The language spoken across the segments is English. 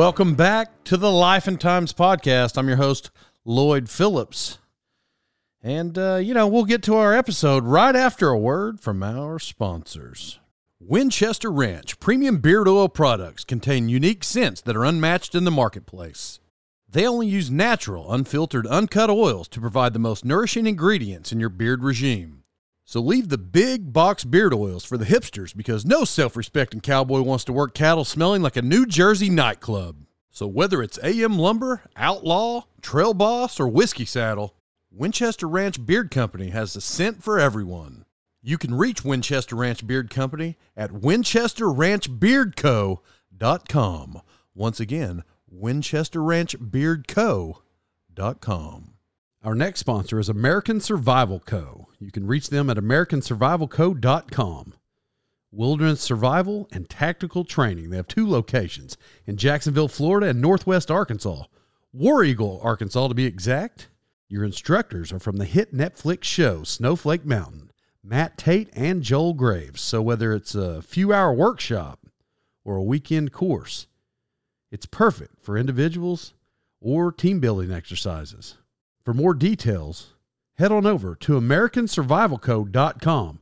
Welcome back to the Life and Times podcast. I'm your host, Lloyd Phillips. And, uh, you know, we'll get to our episode right after a word from our sponsors. Winchester Ranch premium beard oil products contain unique scents that are unmatched in the marketplace. They only use natural, unfiltered, uncut oils to provide the most nourishing ingredients in your beard regime. So leave the big box beard oils for the hipsters because no self respecting cowboy wants to work cattle smelling like a New Jersey nightclub. So whether it's AM Lumber, Outlaw, Trail Boss, or Whiskey Saddle, Winchester Ranch Beard Company has the scent for everyone. You can reach Winchester Ranch Beard Company at winchesterranchbeardco.com. Once again, winchesterranchbeardco.com. Our next sponsor is American Survival Co. You can reach them at americansurvivalco.com. Wilderness survival and tactical training. They have two locations in Jacksonville, Florida, and Northwest Arkansas. War Eagle, Arkansas, to be exact. Your instructors are from the hit Netflix show Snowflake Mountain, Matt Tate and Joel Graves. So whether it's a few hour workshop or a weekend course, it's perfect for individuals or team building exercises. For more details, head on over to AmericanSurvivalCo.com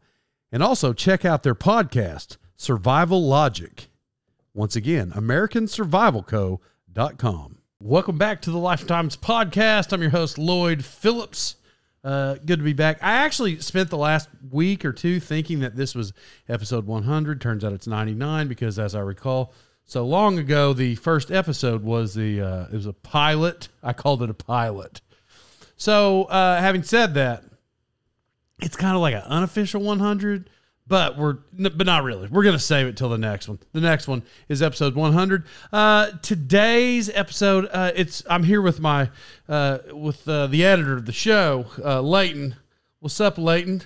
and also check out their podcast, Survival Logic. Once again, AmericanSurvivalCo.com. Welcome back to the Lifetimes Podcast. I'm your host, Lloyd Phillips. Uh, good to be back. I actually spent the last week or two thinking that this was episode 100. Turns out it's 99 because, as I recall, so long ago, the first episode was the uh, it was a pilot. I called it a pilot. So, uh, having said that, it's kind of like an unofficial 100, but we're but not really. We're gonna save it till the next one. The next one is episode 100. Uh, today's episode, uh, it's I'm here with my uh, with uh, the editor of the show, uh, Leighton. What's up, Leighton?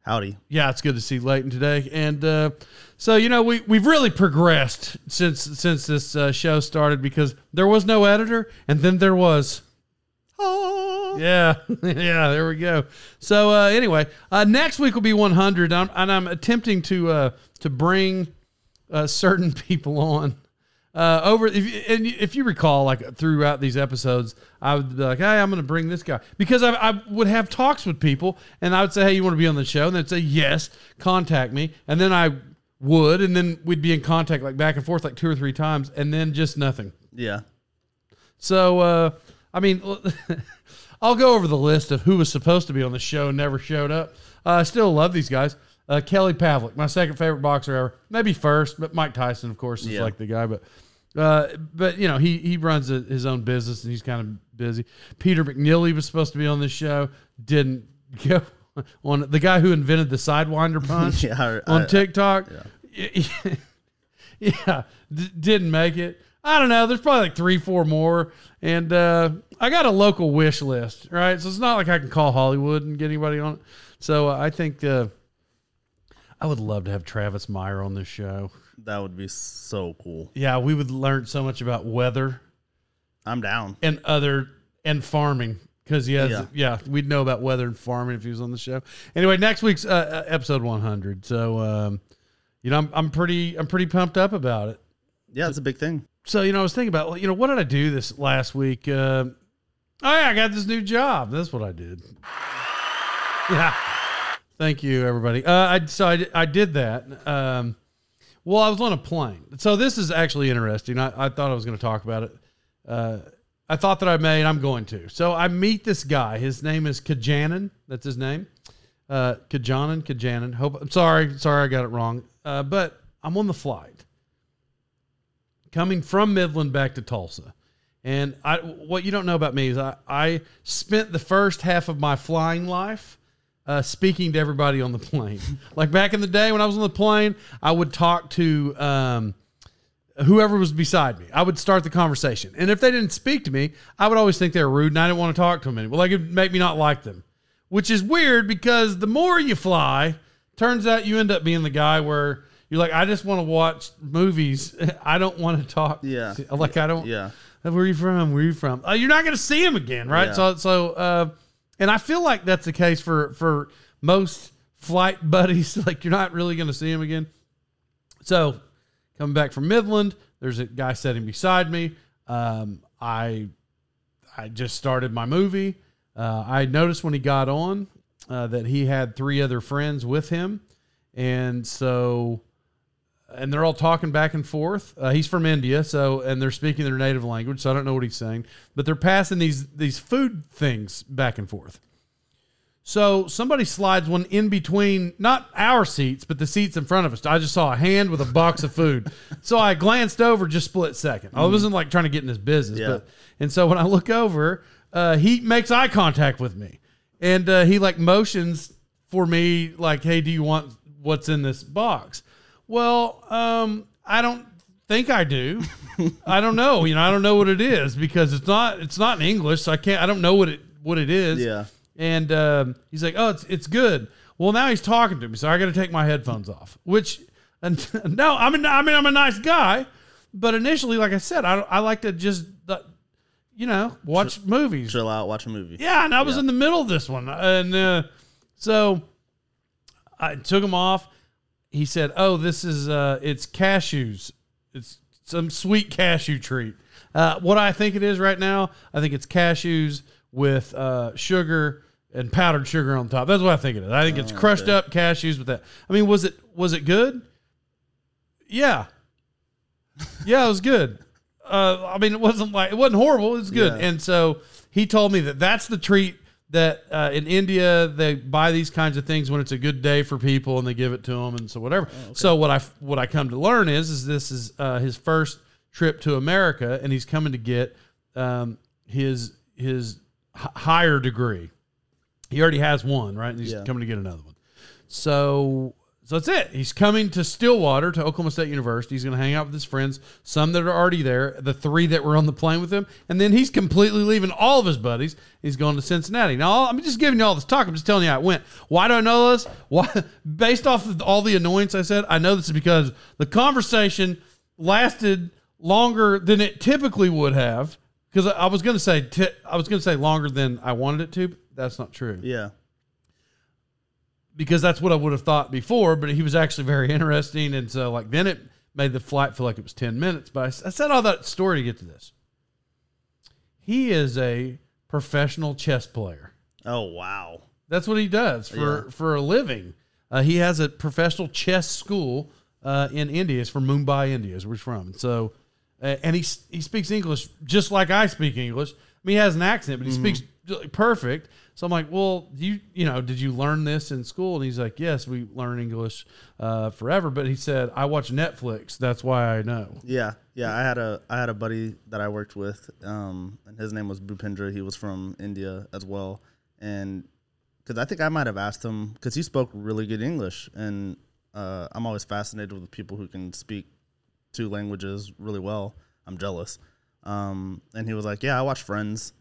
Howdy. Yeah, it's good to see Leighton today. And uh, so, you know, we we've really progressed since since this uh, show started because there was no editor, and then there was. Yeah, yeah, there we go. So uh, anyway, uh, next week will be 100, I'm, and I'm attempting to uh, to bring uh, certain people on. Uh, over if and if you recall, like throughout these episodes, I would be like, "Hey, I'm going to bring this guy," because I, I would have talks with people, and I would say, "Hey, you want to be on the show?" And they'd say, "Yes, contact me," and then I would, and then we'd be in contact like back and forth like two or three times, and then just nothing. Yeah. So, uh, I mean, I'll go over the list of who was supposed to be on the show and never showed up. Uh, I still love these guys. Uh, Kelly Pavlik, my second favorite boxer ever. Maybe first, but Mike Tyson, of course, is Yeah. like the guy. But, uh, but you know, he he runs a, his own business and he's kind of busy. Peter McNeeley was supposed to be on this show, didn't go on. The guy who invented the sidewinder punch Yeah, I- on I- TikTok. yeah, d- didn't make it. I don't know. There's probably like three, four more, and uh, I got a local wish list, right? So it's not like I can call Hollywood and get anybody on it. So uh, I think uh, I would love to have Travis Meyer on this show. That would be so cool. Yeah, we would learn so much about weather I'm down. and other and farming because yeah. Yeah. we'd know about weather and farming if he was on the show. Anyway, next week's uh, uh, episode 100. So um, you know, I'm, I'm pretty I'm pretty pumped up about it. Yeah, it's a big thing. So you know, I was thinking about well, you know what did I do this last week? Uh, oh yeah, I got this new job. That's what I did. Yeah. Thank you, everybody. Uh, I so I, I did that. Um, well, I was on a plane. So this is actually interesting. I, I thought I was going to talk about it. Uh, I thought that I made. I'm going to. So I meet this guy. His name is Kajanan. That's his name. Uh, Kajanan, Kajanan. Hope. I'm sorry. Sorry, I got it wrong. Uh, but I'm on the flight coming from Midland back to Tulsa. And I, what you don't know about me is I, I spent the first half of my flying life uh, speaking to everybody on the plane. like back in the day when I was on the plane, I would talk to um, whoever was beside me. I would start the conversation. And if they didn't speak to me, I would always think they were rude and I didn't want to talk to them anymore. Like it would make me not like them, which is weird because the more you fly, turns out you end up being the guy where you're like, I just want to watch movies. I don't want to talk. Yeah. Like I don't. Yeah. Where are you from? Where are you from? Uh, you're not going to see him again, right? Yeah. So, so, uh, and I feel like that's the case for for most flight buddies. Like you're not really going to see him again. So, coming back from Midland, there's a guy sitting beside me. Um, I I just started my movie. Uh, I noticed when he got on uh, that he had three other friends with him, and so and they're all talking back and forth. Uh, he's from India, so and they're speaking their native language, so I don't know what he's saying, but they're passing these these food things back and forth. So somebody slides one in between, not our seats, but the seats in front of us. I just saw a hand with a box of food. So I glanced over just split second. I wasn't like trying to get in his business, Yeah. but and so when I look over, uh, he makes eye contact with me, and uh, he like motions for me, like, "Hey, do you want what's in this box?" Well, um, I don't think I do. I don't know. You know, I don't know what it is because it's not it's not in English, so I can't. I don't know what it what it is. Yeah. And um, he's like, "Oh, it's it's good." Well, now he's talking to me, so I got to take my headphones off. Which, and, no, I mean, I mean, I'm a nice guy, but initially, like I said, I I like to just, uh, you know, watch movies. Chill out, watch a movie. Yeah, and I was Yeah. in the middle of this one, and uh, so I took them off. He said, "Oh, this is uh, it's cashews. It's some sweet cashew treat. Uh, what I think it is right now, I think it's cashews with uh, sugar and powdered sugar on top. That's what I think it is. I think it's crushed up cashews with that. I mean, was it was it good? Yeah, yeah, it was good. Uh, I mean, it wasn't like it wasn't horrible. It was good. Yeah. And so he told me that that's the treat that uh, in India they buy these kinds of things when it's a good day for people and they give it to them and so whatever. So what I what I come to learn is is this is uh, his first trip to America and he's coming to get um, his his h- higher degree. He already has one, right? And he's Yeah. coming to get another one. So, so that's it. He's coming to Stillwater to Oklahoma State University. He's going to hang out with his friends, some that are already there, the three that were on the plane with him, and then he's completely leaving all of his buddies. He's going to Cincinnati. Now, I'm just giving you all this talk. I'm just telling you how it went. Why do I know this? Why? Based off of all the annoyance I said, I know this is because the conversation lasted longer than it typically would have. Because I was going to say, ti- I was going to say longer than I wanted it to. But that's not true Yeah. Because that's what I would have thought before. But he was actually very interesting, and so like then it made the flight feel like it was ten minutes. But I said all that story to get to this. He is a professional chess player. Oh wow. That's what he does for Yeah. for a living. Uh, he has a professional chess school uh, in India. It's from Mumbai, India, is where he's from. So, uh, and he he speaks English just like I speak English. I mean, he has an accent, but he speaks j- perfect. So I'm like, well, you you know, did you learn this in school? And he's like, yes, we learn English uh, forever. But he said, I watch Netflix. That's why I know. Yeah, yeah. I had a I had a buddy that I worked with, um, and his name was Bhupendra. He was from India as well, and because I think I might have asked him because he spoke really good English, and uh, I'm always fascinated with people who can speak two languages really well. I'm jealous. Um, and he was like, "Yeah, I watch Friends.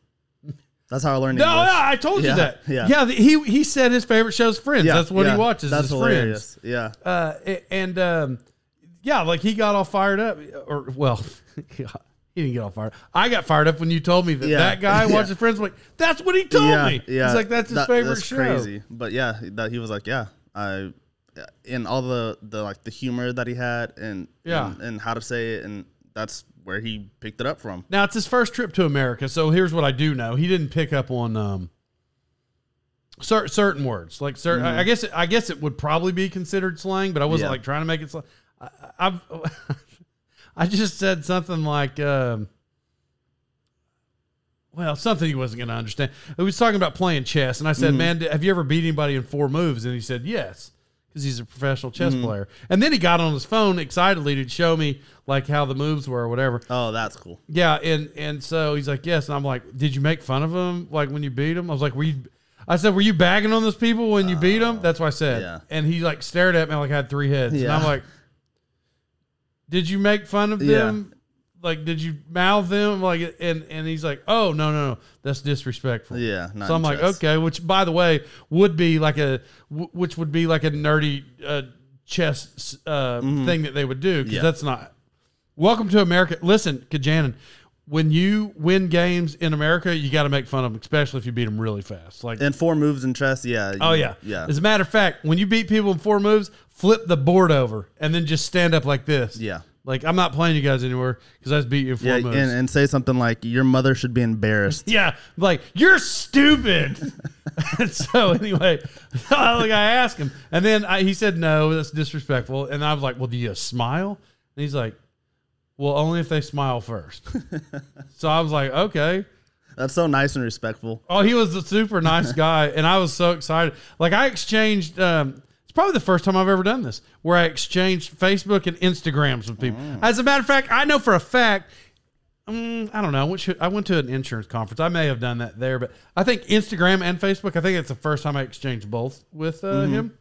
That's how I learned No, English." no, I told you Yeah, that. yeah. yeah. He he said his favorite show's Friends. Yeah, That's what yeah, he watches. That's is Friends. Yeah, uh, and um, yeah, like he got all fired up, or well, he didn't get all fired. I got fired up when you told me that that guy watches Friends. I'm like that's what he told me. yeah. He's like that's his That- favorite that's show. Crazy, but yeah, that he was like, yeah, I, in all the the like the humor that he had and Yeah. and, and how to say it, and that's where he picked it up from. Now it's his first trip to America, so here's what I do know: he didn't pick up on um, cer- certain words. Like certain, I guess it, I guess it would probably be considered slang, but I wasn't Yeah. like trying to make it slang. I, I've I just said something like. Um, well, something he wasn't going to understand. He was talking about playing chess, and I said, "Man, have you ever beat anybody in four moves?" And he said, "Yes." Because he's a professional chess mm-hmm. player, and then he got on his phone excitedly to show me like how the moves were or whatever. Oh, that's cool. Yeah, and and so he's like, yes, and I'm like, did you make fun of him like when you beat him? I was like, were you? I said, were you bagging on those people when you beat them? Oh, that's what I said. yeah. And he like stared at me like I had three heads, and I'm like, did you make fun of Yeah. them? Like, did you mouth them? Like, and and he's like, oh no no no, that's disrespectful. Yeah. Not So I'm like, chess. okay, which by the way would be like a which would be like a nerdy uh, chess uh, thing that they would do because Mm-hmm. Yeah. that's not. Welcome to America. Listen, Kajanin, when you win games in America, you got to make fun of them, especially if you beat them really fast. Like, And four moves in chess. Yeah. oh yeah, Yeah. As a matter of fact, when you beat people in four moves, flip the board over and then just stand up like this. Yeah. Like I'm not playing you guys anymore because I just beat you in four Yeah, moves. and, and say something like, "Your mother should be embarrassed." Yeah, like you're stupid. And so anyway, like I asked him, and then I, he said no, that's disrespectful. And I was like, well, do you smile? And he's like, well, only if they smile first. so I was like, okay. That's so nice and respectful. Oh, he was a super nice guy, and I was so excited. Like I exchanged. Um, probably the first time I've ever done this, where I exchanged Facebook and Instagrams with people. As a matter of fact, I know for a fact. mm, I don't know. I went, to, I went to an insurance conference. I may have done that there, but I think Instagram and Facebook. I think it's the first time I exchanged both with uh, him,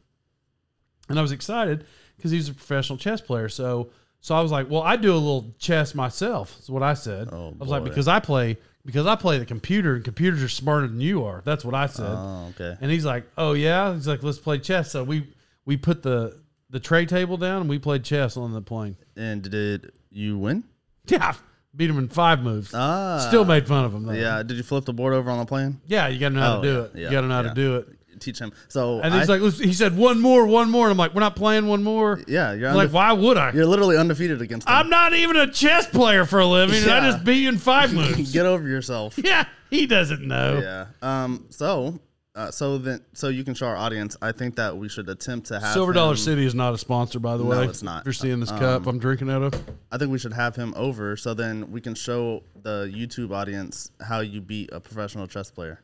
and I was excited because he's a professional chess player. So, so I was like, well, I do a little chess myself. Is what I said. Oh, I was like, because I play because I play the computer, and computers are smarter than you are. That's what I said. Oh, okay. And he's like, "Oh yeah." He's like, "Let's play chess." So we we put the the tray table down and we played chess on the plane. And did you win? Yeah, beat him in five moves. Ah. Still made fun of him though. Yeah. Did you flip the board over on the plane? yeah. You got to know how Oh, to do yeah, it. yeah, you got to know how yeah. to do it. Teach him. So And I- he's like, "Listen," he said, "One more, one more." And I'm like, "We're not playing one more." "Yeah, you're I'm like, why would I? you're literally undefeated against him. I'm not even a chess player for a living, and I Yeah. just beat you in five moves. Get over yourself." yeah, he doesn't know. Yeah. Um. So, uh, so then, so you can show our audience. I think that we should attempt to have Silver Dollar City is not a sponsor, by the No, way. it's not. If you're seeing this cup I'm drinking out of. I think we should have him over so then we can show the YouTube audience how you beat a professional chess player.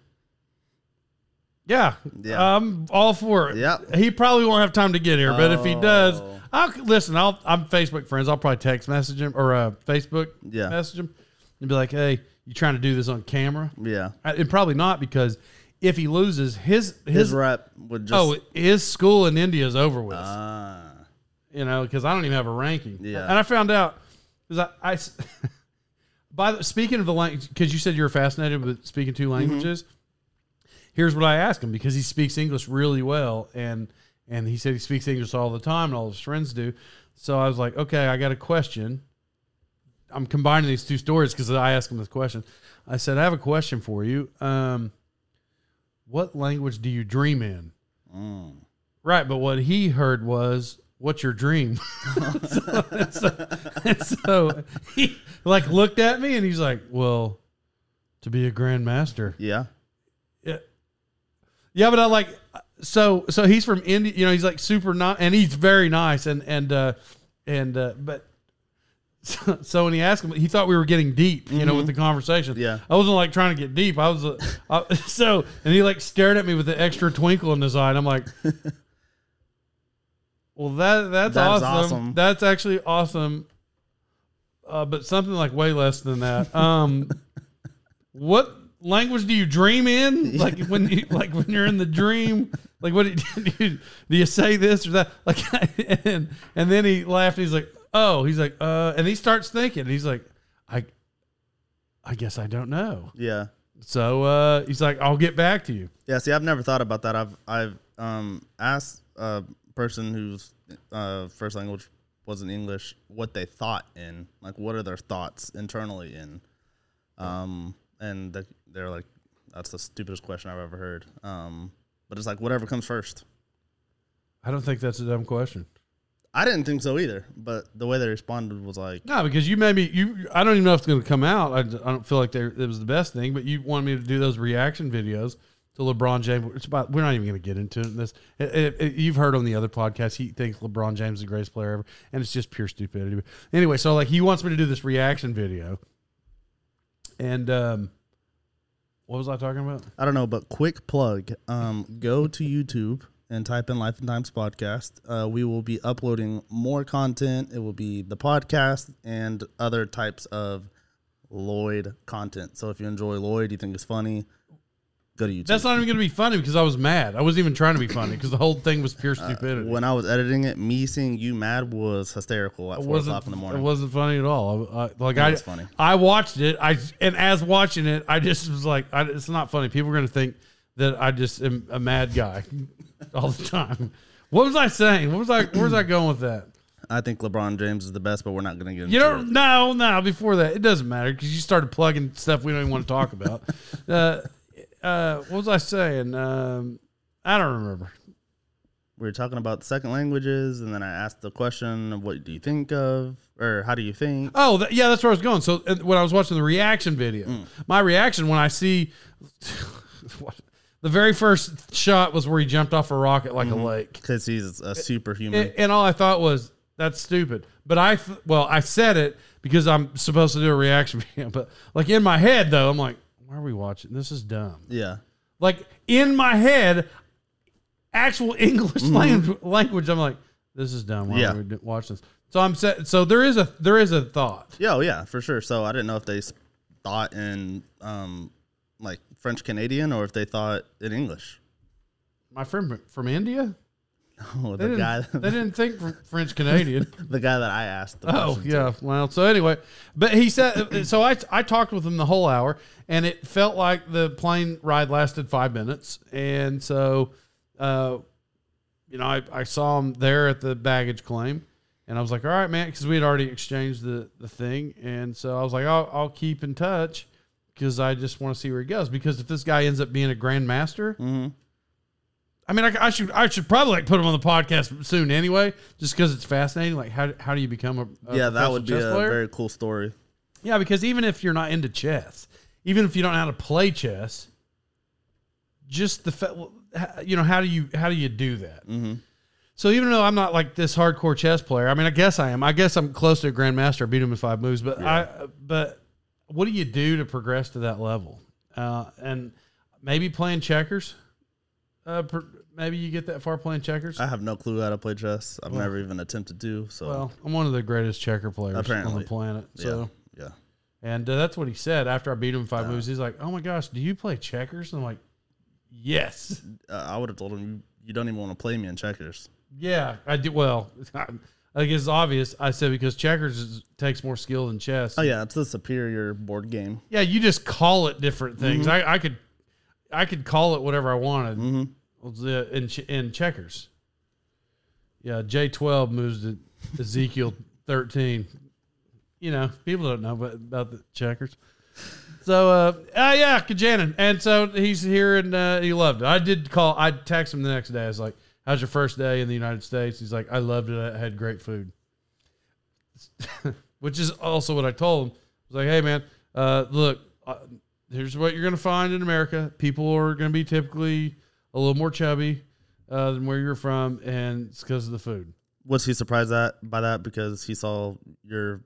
Yeah, Yeah. I'm all for it. Yep. he probably won't have time to get here, but if he does, Oh. I'll listen. I'll I'm Facebook friends. I'll probably text message him or uh, Facebook Yeah. message him and be like, "Hey, you trying to do this on camera?" Yeah. I- And probably not because if he loses, his his, His rep would just. oh his school in India is over with. Ah. you know, because I don't even have a ranking. Yeah. And I found out because I by the, speaking of the language, because you said you were fascinated with speaking two languages. Here's what I asked him because he speaks English really well, and and he said he speaks English all the time, and all his friends do. So I was like, okay, I got a question. I'm combining these two stories because I asked him this question. I said, I have a question for you. Um, what language do you dream in? Mm. Right, but what he heard was, "What's your dream?" so, and so, and so he like looked at me and he's like, "Well, to be a grandmaster." Yeah. Yeah, yeah, but I like so so he's from India. You know, he's like super nice and he's very nice and and uh, and uh, but. So, so when he asked him, he thought we were getting deep, you know, with the conversation. Yeah. I wasn't like trying to get deep. I was, uh, I, so, and he like stared at me with the extra twinkle in his eye, and I'm like, well, that that's That awesome. awesome. That's actually awesome. Uh, but something like way less than that. Um, what language do you dream in? Like when you like when you're in the dream, like what do you, do you, do you say this or that? Like and and then he laughed. He's like, oh, he's like, uh, and he starts thinking. He's like, I, I guess I don't know. Yeah. So uh, he's like, I'll get back to you. Yeah. See, I've never thought about that. I've I've um asked a person whose uh, first language wasn't English what they thought in, like what are their thoughts internally in, um, and the, they're like, that's the stupidest question I've ever heard. Um, but it's like whatever comes first. I don't think that's a dumb question. I didn't think so either, but the way they responded was like, No, because you made me. You, I don't even know if it's going to come out. I, I don't feel like it was the best thing, but you wanted me to do those reaction videos to LeBron James. It's about. We're not even going to get into this. It, it, it- you've heard on the other podcast, he thinks LeBron James is the greatest player ever, and it's just pure stupidity. But anyway, so like he wants me to do this reaction video, and um, what was I talking about? I don't know, but quick plug. Um, go to YouTube and type in Life and Times podcast. Uh, we will be uploading more content. It will be the podcast and other types of Lloyd content. So if you enjoy Lloyd, you think it's funny, go to YouTube. That's not even going to be funny because I was mad. I wasn't even trying to be funny because the whole thing was pure stupidity. when I was editing it, me seeing you mad was hysterical at it four o'clock in the morning. It wasn't funny at all. I, I, like It I, funny. I watched it. I and as watching it, I just was like, I, it's not funny. People are going to think that I just am a mad guy all the time. What was I saying? What was I? Where was I going with that? I think LeBron James is the best, but we're not going to get into You it. don't. No, no. Before that, it doesn't matter because you started plugging stuff we don't even want to talk about. uh, uh, what was I saying? Um, I don't remember. we were talking about second languages, and then I asked the question of what do you think of, or how do you think? Oh, that, yeah, that's where I was going. So uh, when I was watching the reaction video, my reaction when I see what- the very first shot was where he jumped off a rocket like a lake, Because he's a superhuman. and, and all I thought was that's stupid. But I, th- well, I said it because I'm supposed to do a reaction video. But like in my head though, I'm like, why are we watching? This is dumb. yeah. Like in my head, actual English language, language. I'm like, this is dumb. Why Yeah. are we do- watch this? So I'm set. So there is a there is a thought. Yeah, oh, yeah, for sure. So I didn't know if they s- thought in um, like French Canadian or if they thought in English. My friend from India, Oh, they the didn't, guy, they didn't think French Canadian. the guy that I asked. Oh yeah. Well, so anyway, but he said so. I I talked with him the whole hour, and it felt like the plane ride lasted five minutes, and so, uh, you know, I, I saw him there at the baggage claim, and I was like, all right, man, because we had already exchanged the the thing, and so I was like, I'll I'll keep in touch because I just want to see where he goes. Because if this guy ends up being a grandmaster, Mhm. I mean, I, I should I should probably like put him on the podcast soon anyway, just because it's fascinating. Like, how how do you become a, a Yeah, that would be a player? very cool story. Yeah, because even if you're not into chess, even if you don't know how to play chess, just the fa- you know how do you how do you do that? hmm So even though I'm not like this hardcore chess player, I mean, I guess I am. I guess I'm close to a grandmaster. I beat him in five moves, but I but what do you do to progress to that level? Uh, and maybe playing checkers. Uh, per, maybe you get that far playing checkers. I have no clue how to play chess. I've Well- never even attempted to. So well, I'm one of the greatest checker players on the planet. So. yeah, yeah. And uh, that's what he said after I beat him five moves. He's like, "Oh my gosh, do you play checkers?" And I'm like, "Yes, Uh, I would have told him you, you don't even want to play me in checkers. yeah, I do." Well, I guess it's obvious. I said because checkers is, takes more skill than chess. Oh yeah, it's a superior board game. Yeah, you just call it different things. I, I could, I could call it whatever I wanted Mm-hmm. in in checkers. Yeah, J twelve moves to Ezekiel thirteen. You know, people don't know about, about the checkers. So, uh, uh yeah, Kajanin, and so he's here and uh, he loved it. I did call. I texted him the next day. I was like, "How's your first day in the United States?" He's like, "I loved it. I had great food." Which is also what I told him. I was like, "Hey, man, uh, look, uh, here's what you're gonna find in America. People are gonna be typically a little more chubby uh, than where you're from, and it's because of the food." Was he surprised that by that because he saw your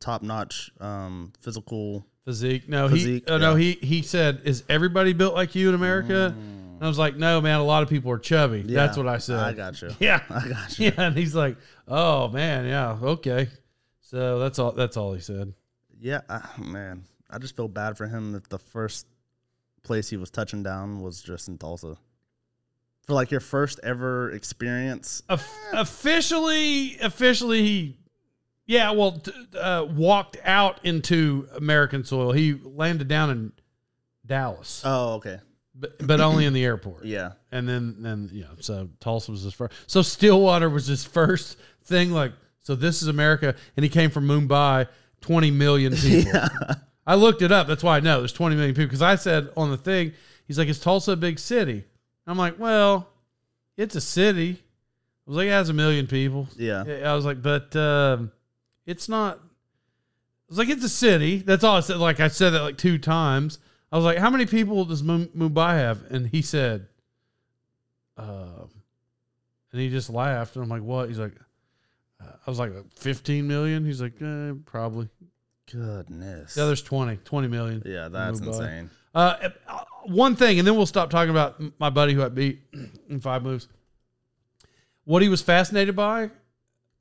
top notch um, physical? Physique. No, Physique, he. Uh, No, he. He said, "Is everybody built like you in America?" And I was like, "No, man. A lot of people are chubby." Yeah, That's what I said. I got you. Yeah, I got you. yeah. And he's like, "Oh man, yeah, okay." So that's all. That's all he said. Yeah, ah, man. I just feel bad for him that the first place he was touching down was just in Tulsa. For like your first ever experience. Of- officially, officially, he. Yeah, well, t- uh, walked out into American soil. He landed down in Dallas, Oh, okay. But but only in the airport. Yeah. And then, then you know, so Tulsa was his first. So Stillwater was his first thing. Like, so this is America, and he came from Mumbai, twenty million people. I looked it up. That's why I know there's twenty million people because I said on the thing, he's like, "Is Tulsa a big city?" I'm like, "Well, it's a city." I was like, "It has a million people." Yeah. I was like, "But um, it's not." I was like, "It's a city." That's all I said. Like I said that like two times. I was like, "How many people does Mum- Mumbai have?" And he said, uh, and he just laughed. And I'm like, "What?" He's like, uh, "I was like 15 million." He's like, eh, "Probably." Goodness. Yeah, there's 20, 20 million. yeah, that's Mumbai. insane. Uh, uh, one thing, and then we'll stop talking about my buddy who I beat in five moves. What he was fascinated by,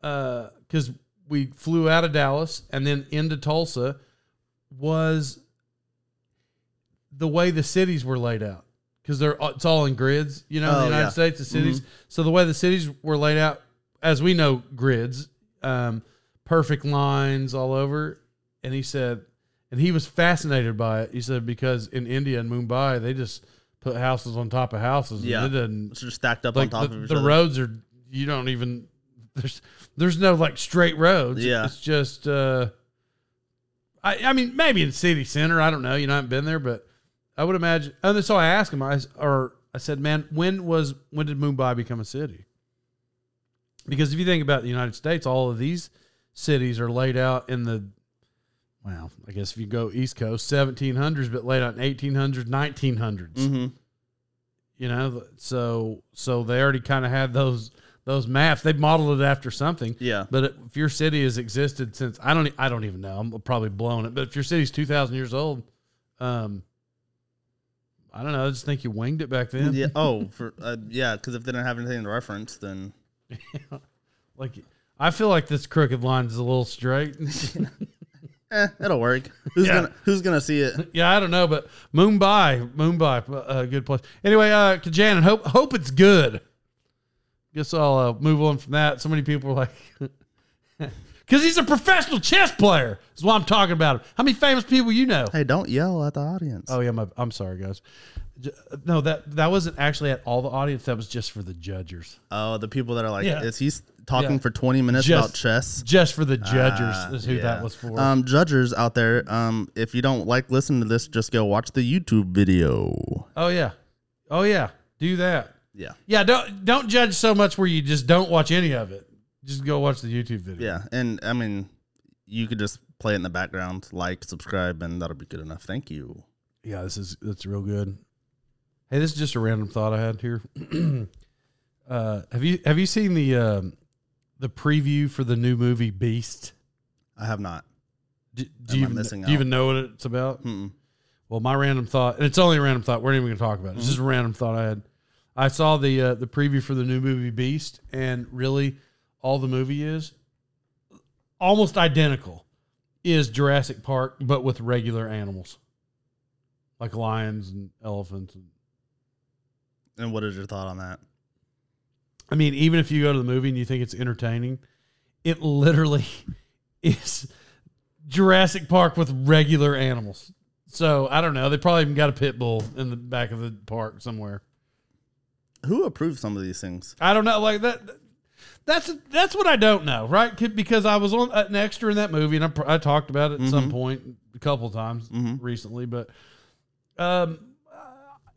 because we flew out of Dallas and then into Tulsa, was the way the cities were laid out. Because they're it's all in grids, you know, in the Oh, United yeah. States, the cities. So the way the cities were laid out, as we know, grids, um, perfect lines all over. And he said, and he was fascinated by it. He said because in India and Mumbai, they just put houses on top of houses. and Yeah. it doesn't It's just stacked up like on top the, of each other. the other. roads are you don't even there's there's no like straight roads. Yeah. it's just uh, I I mean maybe in city center. I don't know. You know, I haven't been there, but I would imagine. And so I asked him. I or I said, man, when was when did Mumbai become a city? Because if you think about the United States, all of these cities are laid out in the well, I guess if you go East Coast, 1700s, but laid out in 1800s, 1900s hmm you know so so they already kind of had those those maps they modeled it after something Yeah. but if your city has existed since i don't i don't even know i'm probably blowing it but if your city's 2000 years old um i don't know i just think you winged it back then Yeah. Oh, for uh, yeah, because if they didn't have anything to reference, then like i feel like this crooked line is a little straight eh, it'll work. Who's Yeah. gonna Who's gonna see it? yeah i don't know but mumbai mumbai a uh, good place anyway uh Kajanan, hope hope it's good guess i'll uh, move on from that so many people are like because he's a professional chess player That's why i'm talking about him. how many famous people you know Hey, don't yell at the audience. oh yeah my, i'm sorry guys J- no that that wasn't actually at all the audience that was just for the judges. Oh, the people that are like, Yeah. is he talking Yeah. for twenty minutes Just- about chess? just for the judges Ah, is who yeah. that was for Um, judgers out there, um, if you don't like listening to this, just go watch the YouTube video. oh yeah oh yeah do that Yeah, yeah don't don't judge so much where you just don't watch any of it just go watch the youtube video yeah, and I mean, you could just play it in the background, like, subscribe, and that'll be good enough. Thank you. Yeah, this is that's real good. Hey, this is just a random thought I had here. uh, have you have you seen the um, the preview for the new movie Beast? I have not. Do, Am do you even, missing do you out? even know what it's about? Mm-mm. Well, my random thought, and it's only a random thought. We're not even going to talk about it. It's Mm-hmm. just a random thought I had. I saw the uh, the preview for the new movie Beast, and really, all the movie is almost identical. Is Jurassic Park, but with regular animals, like lions and elephants. And, And what is your thought on that? I mean, even if you go to the movie and you think it's entertaining, it literally is Jurassic Park with regular animals. So I don't know. They probably even got a pit bull in the back of the park somewhere. Who approved some of these things? I don't know. Like that. That's that's what I don't know, right? Because I was on an extra in that movie, and I, I talked about it at some point a couple times Mhm. recently. But um, uh,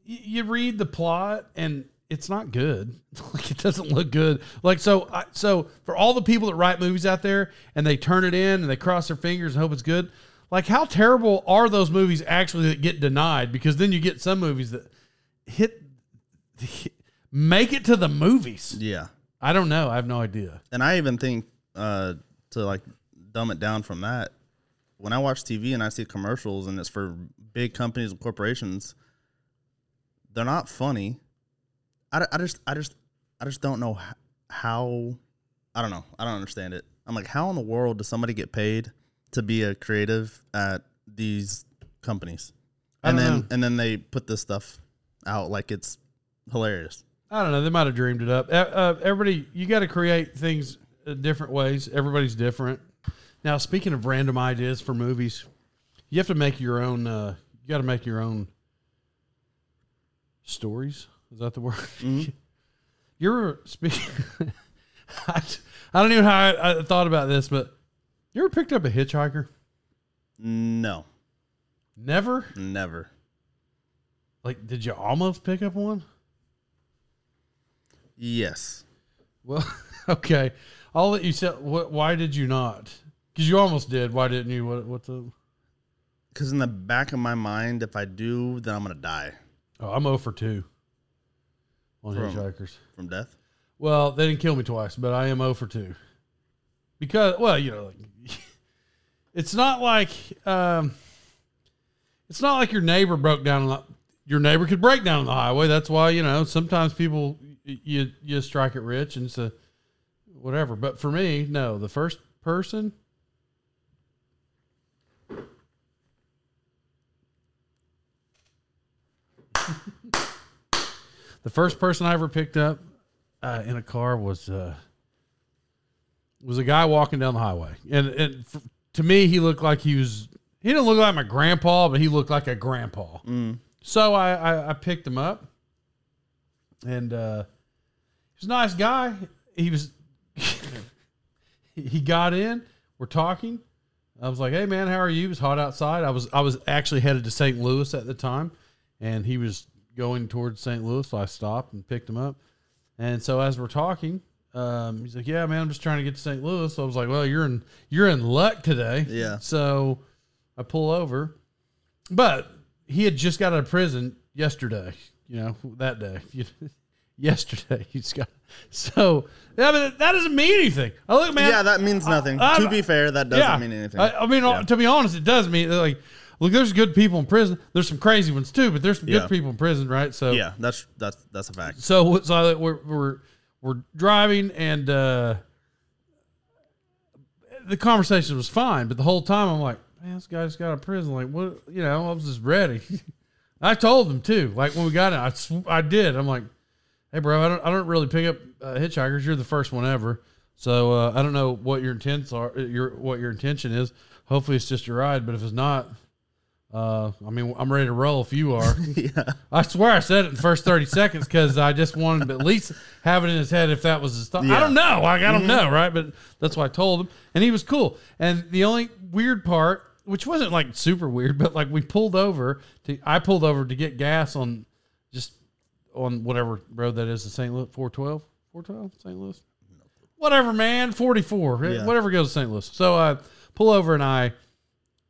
you read the plot, and it's not good. like it doesn't look good. Like so, I, so for all the people that write movies out there, and they turn it in and they cross their fingers and hope it's good. Like how terrible are those movies actually that get denied? Because then you get some movies that hit make it to the movies. Yeah. I don't know. I have no idea. And I even think uh, to like dumb it down from that, when I watch TV and I see commercials and it's for big companies and corporations, they're not funny. I, I just I just I just don't know how I don't know I don't understand it. I'm like, how in the world does somebody get paid to be a creative at these companies? And then know. and then they put this stuff out like it's hilarious. I don't know. They might have dreamed it up. Uh, uh, everybody, you got to create things uh, different ways. Everybody's different. Now, speaking of random ideas for movies, you have to make your own. Uh, you got to make your own stories. Is that the word? Mhm. You're speaking. I, I don't even know how I, I thought about this, but you ever picked up a hitchhiker? No, Never. never. Like, did you almost pick up one? Yes. Well, okay. I'll let you say. What? Why did you not? Because you almost did. Why didn't you? What? What's the? Because in the back of my mind, if I do, then I'm gonna die Oh, I'm 0 for two on From- hitchhikers. from death. Well, they didn't kill me twice, but I am 0 for two. Because, well, you know, like, it's not like, um, it's not like your neighbor broke down. on the- Your neighbor could break down on the highway. That's why you know sometimes people you you strike it rich and it's a whatever. But for me, no. The first person. the first person I ever picked up uh, in a car was uh, was a guy walking down the highway, and and f- to me, he looked like he was. He didn't look like my grandpa, but he looked like a grandpa. So I, I I picked him up, and uh, he was a nice guy. He was. he got in. We're talking. I was like, "Hey man, how are you?" It was hot outside. I was I was actually headed to St. Louis at the time, and he was going towards St. Louis. So I stopped and picked him up. And so as we're talking, um, he's like, "Yeah, man, I'm just trying to get to St. Louis." So I was like, "Well, you're in you're in luck today." Yeah. So I pull over, but he had just got out of prison yesterday. You know that day. yesterday he's got. So yeah, but that doesn't mean anything. I look, man. yeah, that means nothing. I- to be fair, that doesn't mean anything. I, I mean, Yeah. to be honest, it does mean like, look, there's good people in prison. There's some crazy ones too, but there's some Yeah. good people in prison, right? So yeah, that's that's that's a fact. so so I- we're we're we're driving and uh the conversation was fine, but the whole time I'm like, man, this guy just got out of prison. Like, what? You know, I was just ready. I told him too. Like when we got it, I sw- I did. I'm like, hey, bro, I don't I don't really pick up uh, hitchhikers. You're the first one ever. So uh, I don't know what your intents are. Your what your intention is. Hopefully it's just a ride. But if it's not, uh, I mean, I'm ready to roll if you are. yeah, I swear I said it in the first 30 seconds because I just wanted to at least have it in his head if that was his thought. I don't know. Like, I don't know, right? But that's why I told him. And he was cool. And the only weird part, which wasn't like super weird, but like we pulled over to, I pulled over to get gas on on whatever road that is to St. Louis, 412, 412, St. Louis. Whatever, man, 44, Yeah. whatever goes to St. Louis. So I pull over and I,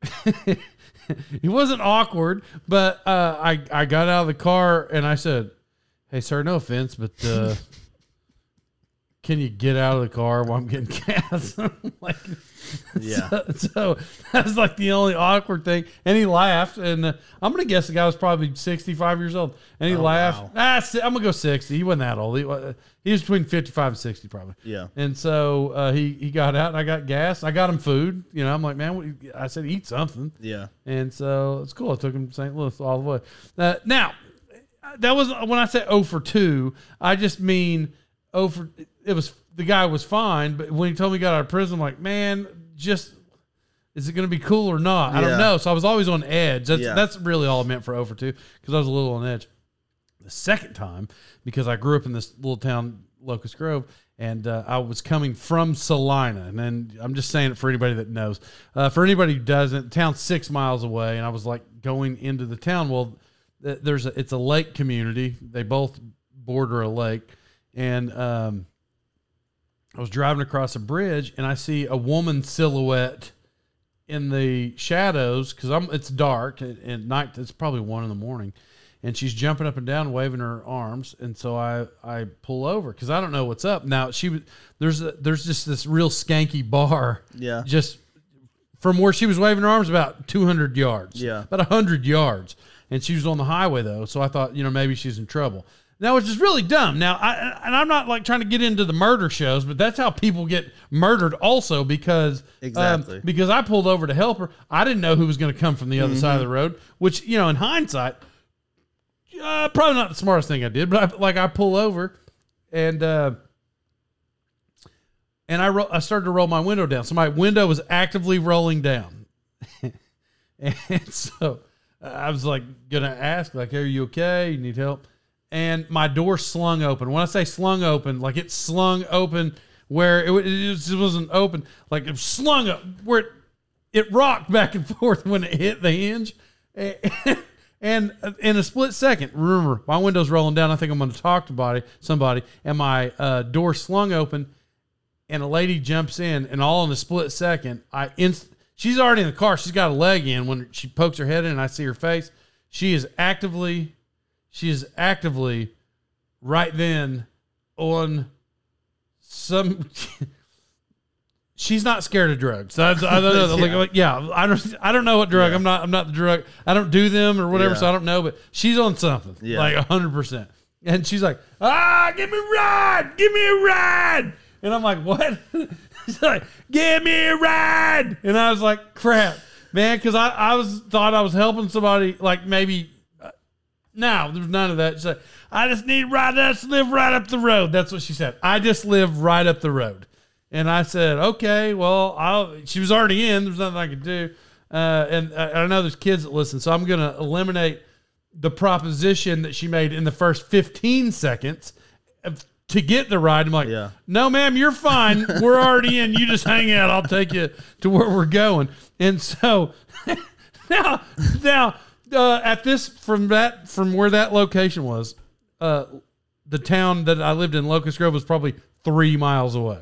it wasn't awkward, but uh, I I got out of the car and I said, "Hey, sir, no offense, but uh, can you get out of the car while I'm getting gas?" like, Yeah. So, so that's like the only awkward thing. And he laughed, and uh, I'm gonna guess the guy was probably 65 years old, and he Oh, laughed. wow. Ah, I'm gonna go 60. He wasn't that old. He, wa- he was between 55 and 60 probably. yeah, And so uh, he he got out, and I got gas. I got him food. You know, I'm like, man, what, I said, eat something. yeah. And so it's cool. I took him to St. Louis all the way. Uh, now, that was when I say 0 for 2, I just mean 0 for it was the guy was fine, but when he told me he got out of prison, I'm like, man, just is it going to be cool or not? I Yeah. don't know. So I was always on edge. That's Yeah. that's really all I meant for over 2 because I was a little on edge. The second time, because I grew up in this little town, Locust Grove, and uh, I was coming from Salina. And then I'm just saying it for anybody that knows. Uh, for anybody who doesn't, the town's six miles away, and I was like going into the town. Well, th- there's a, it's a lake community. They both border a lake, and um, I was driving across a bridge, and I see a woman silhouette in the shadows because I'm it's dark and, and night. It's probably one in the morning, and she's jumping up and down, waving her arms. And so I I pull over because I don't know what's up. Now she was there's a, there's just this real skanky bar Yeah. just from where she was waving her arms about 200 yards. Yeah. About 100 yards. And she was on the highway though. So I thought, you know, maybe she's in trouble. Now, which is really dumb. Now, I, and I'm not like trying to get into the murder shows, but that's how people get murdered also because, um, Exactly. because I pulled over to help her. I didn't know who was going to come from the other side of the road, which, you know, in hindsight, uh, probably not the smartest thing I did, but I, like I pull over and, uh, and I ro- I started to roll my window down. So my window was actively rolling down, and so I was like gonna ask, like, hey, "Are you okay? You need help?" And my door slung open. When I say slung open, like it slung open where it, it just wasn't open, like it slung up where it, it rocked back and forth when it hit the hinge. And in a split second, remember, my window's rolling down. I think I'm going to talk to body, somebody, and my uh, door slung open and a lady jumps in, and all in a split second, I inst- she's already in the car. She's got a leg in when she pokes her head in, and I see her face. She is actively, she is actively, right then, on some. she's not scared of drugs. I, I don't know. Like, Yeah. like, yeah, I don't. I don't know what drug. Yeah. I'm not. I'm not the drug. I don't do them or whatever. Yeah. So I don't know. But she's on something. Yeah. Like hundred percent. And she's like, ah, give me a ride. Give me a ride. And I'm like, what? she's like, give me a ride. And I was like, crap, man, because I I was thought I was helping somebody. Like maybe. No, there's none of that. She's like, I just need right. us live right up the road. That's what she said. I just live right up the road. And I said, okay, well, I'll, she was already in. There's nothing I could do. Uh, and I, I know there's kids that listen, so I'm going to eliminate the proposition that she made in the first 15 seconds of- to get the ride. I'm like, Yeah. no, ma'am, you're fine. We're already in. You just hang out. I'll take you to where we're going. And so now, now, uh, at this from that from where that location was, uh, the town that I lived in, Locust Grove, was probably three miles away.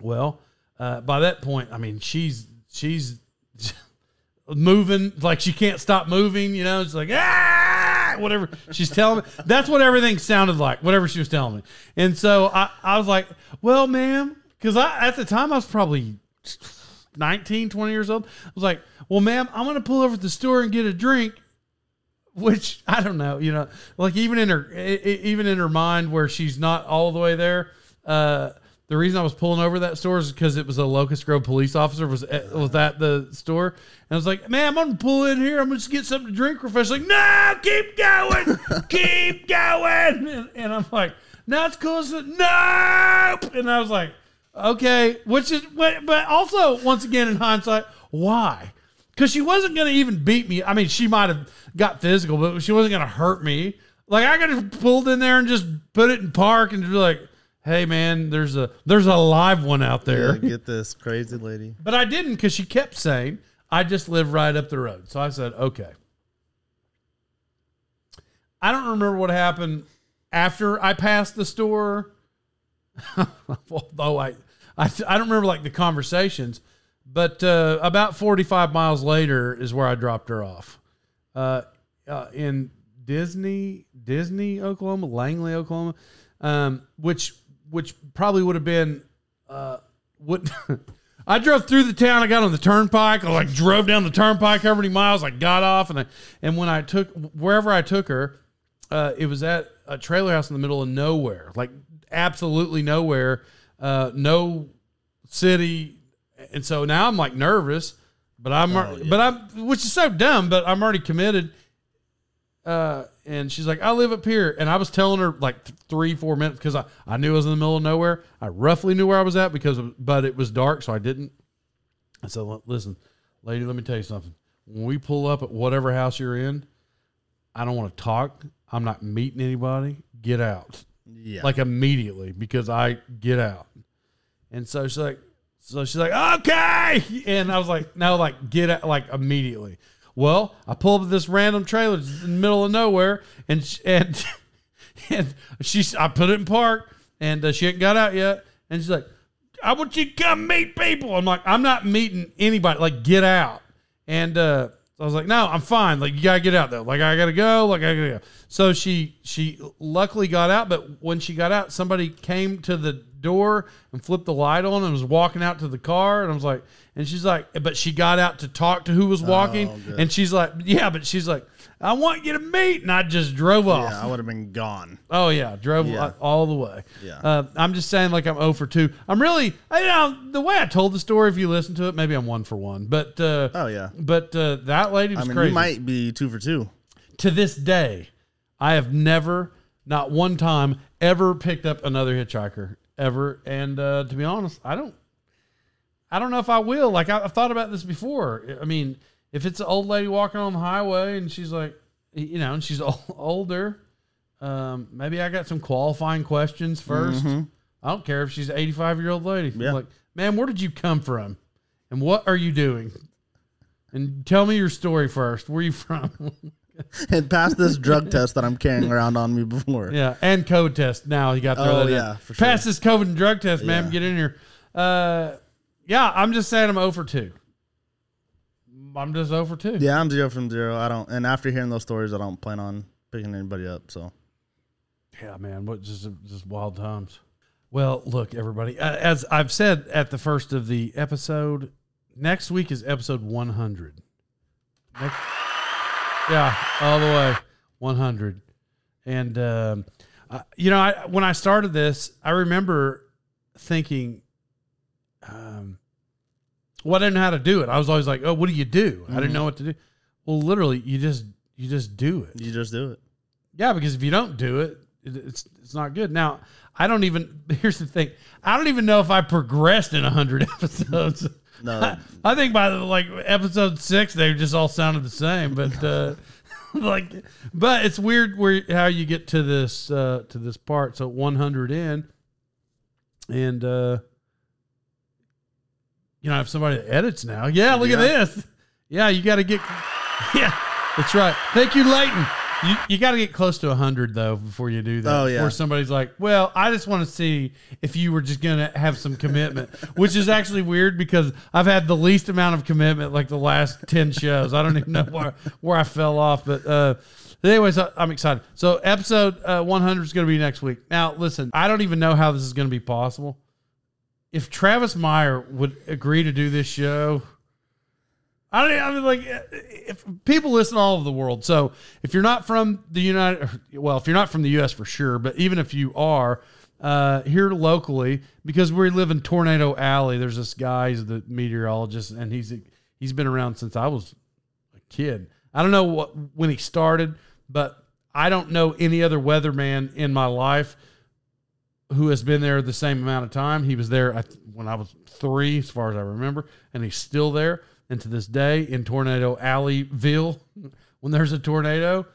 Well, uh, by that point, I mean she's she's moving like she can't stop moving. You know, it's like ah, whatever she's telling me. That's what everything sounded like. Whatever she was telling me, and so I, I was like, well, ma'am, because I at the time I was probably 19, 20 years old. I was like, well, ma'am, I'm gonna pull over at the store and get a drink which I don't know, you know, like even in her, even in her mind where she's not all the way there. Uh, the reason I was pulling over that store is because it was a Locust Grove police officer was at, was at the store, and I was like, "Man, I'm gonna pull in here. I'm gonna just get something to drink." She's like, "No, keep going, keep going," and, and I'm like, "No, it's cool." Said, Nope, and I was like, "Okay," which is, but but also once again in hindsight, why? Because she wasn't going to even beat me. I mean, she might have got physical, but she wasn't going to hurt me. Like I could have pulled in there and just put it in park and just be like, "Hey, man, there's a there's a live one out there." Yeah, get this crazy lady. But I didn't because she kept saying, "I just live right up the road." So I said, "Okay." I don't remember what happened after I passed the store. Although I, I, I don't remember like the conversations, but uh, about 45 miles later is where I dropped her off. Uh, uh, in Disney, Disney, Oklahoma, Langley, Oklahoma, um, which which probably would have been uh, what I drove through the town. I got on the turnpike. I like drove down the turnpike however many miles. I got off and I and when I took wherever I took her, uh, it was at a trailer house in the middle of nowhere, like absolutely nowhere, uh, no city, and so now I'm like nervous, but I'm but I'm which is so dumb, but I'm already committed. Uh, and she's like, I live up here, and I was telling her like th- three, four minutes because I, I knew I was in the middle of nowhere. I roughly knew where I was at because, of, but it was dark, so I didn't. I said, listen, lady, let me tell you something. When we pull up at whatever house you're in, I don't want to talk. I'm not meeting anybody. Get out Yeah. like immediately because I get out. And so she's like, so she's like, okay. And I was like, no, like get out, like immediately. Well, I pull up this random trailer in the middle of nowhere, and sh- and and she's I put it in park, and uh, she hadn't got out yet, and she's like, I want you to come meet people. I'm like, I'm not meeting anybody. Like, get out. And uh, I was like, no, I'm fine. Like, you gotta get out though. Like, I gotta go. Like, I gotta go. So she she luckily got out, but when she got out, somebody came to the door and flipped the light on and was walking out to the car. And I was like, and she's like, but she got out to talk to who was walking. Oh, and she's like, yeah, but she's like, I want you to meet. And I just drove off. yeah, I would have been gone. Oh yeah, drove Yeah. all the way. Yeah. Uh, I'm just saying, like I'm 0 for two. I'm really, I, you know, the way I told the story. If you listen to it, maybe I'm one for one. But uh, Oh yeah. but uh, that lady was I mean, crazy. you might be two for two. to this day, I have never, not one time, ever picked up another hitchhiker ever. And uh, to be honest, I don't. I don't know if I will. Like I, I've thought about this before. I mean, if it's an old lady walking on the highway and she's like, you know, and she's ol- older, um, maybe I got some qualifying questions 1st I don't care if she's an 85 year old lady. Mm-hmm. Yeah. Like, man, where did you come from? And what are you doing? And tell me your story first. Where are you from? And pass this drug test that I'm carrying around on me before. Yeah, and COVID test. Now you got to throw Oh, that in. yeah, for sure. Pass this COVID and drug test, man. Yeah. Get in here. Uh, yeah, I'm just saying I'm over 2. I'm just over 2. Yeah, I'm zero from zero. I don't. And after hearing those stories, I don't plan on picking anybody up. So Yeah, man. What just just wild times. Well, look, everybody. uh, As I've said at the first of the episode, next week is episode 100. Next, yeah, all the way 100. And um, uh, you know, I, when I started this, I remember thinking, um, well, I didn't know how to do it. I was always like, "Oh, what do you do?" I didn't know what to do. Well, literally, you just you just do it. You just do it. Yeah, because if you don't do it, it it's it's not good. Now, I don't even. Here's the thing. I don't even know if I progressed in hundred episodes. No, I think by the, like episode six, they just all sounded the same. But uh, like, but it's weird where how you get to this uh, to this part. So 100 in, and uh, you know, I have somebody that edits now. Yeah, look at this. Yeah, you got to get. Yeah, that's right. Thank you, Leighton. You, you got to get close to 100 though before you do that. Oh, yeah. Before somebody's like, "Well, I just want to see if you were just going to have some commitment," which is actually weird because I've had the least amount of commitment like the last 10 shows. I don't even know where where I fell off, but uh anyways, I'm excited. So episode uh, 100 is going to be next week. Now, listen, I don't even know how this is going to be possible. If Travis Meyer would agree to do this show, I don't. I mean, like, if people listen all over the world. So if you're not from the United, well, if you're not from the U.S. for sure, but even if you are uh, here locally, because we live in Tornado Alley, there's this guy, he's the meteorologist, and he's he's been around since I was a kid. I don't know what when he started, but I don't know any other weatherman in my life who has been there the same amount of time. He was there when I was three, as far as I remember, and he's still there. And to this day, in Tornado Alleyville, when there's a tornado,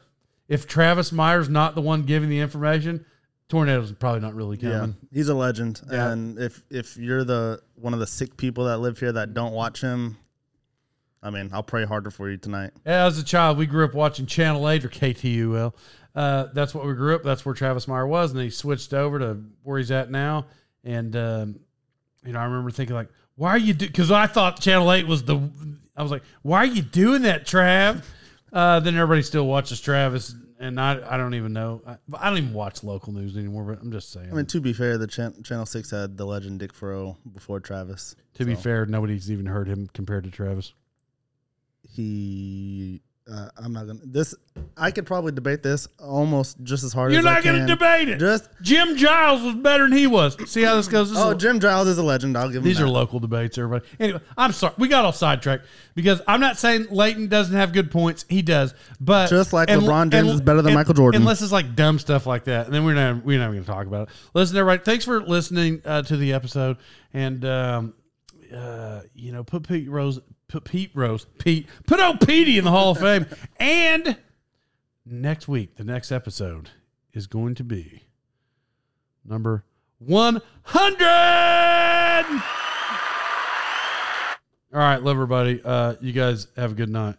if Travis Meyer's not the one giving the information, tornadoes are probably not really yeah, coming. he's a legend. Yeah. And if if you're the one of the sick people that live here that don't watch him, I mean, I'll pray harder for you tonight. As a child, we grew up watching Channel 8 or KTUL. Uh, that's what we grew up. That's where Travis Meyer was. And he switched over to where he's at now. And, um, you know, I remember thinking, like, why are you do? Because I thought Channel 8 was the. I was like, why are you doing that, Trav? Uh, then everybody still watches Travis. And I, I don't even know. I, I don't even watch local news anymore, but I'm just saying. I mean, to be fair, the chan- Channel Six had the legend Dick Faurot before Travis. to be fair, nobody's even heard him compared to Travis. he. Uh, I'm not gonna. This I could probably debate this almost just as hard as You're as not going to debate it. Just Jim Giles was better than he was. See how this goes? This oh, Jim Giles is a legend. I'll give him These that. are local debates, everybody. Anyway, I'm sorry. We got off sidetracked because I'm not saying Leighton doesn't have good points. He does. But Just like LeBron James is better than Michael Jordan. Unless it's like dumb stuff like that. And then we're not we're not going to talk about it. Listen, everybody, thanks for listening uh, to the episode. And um, uh, you know, put Pete Rose put Pete Rose, Pete, put old Petey in the Hall of Fame. and next week, the next episode is going to be number 100. All right, love everybody. Uh, you guys have a good night.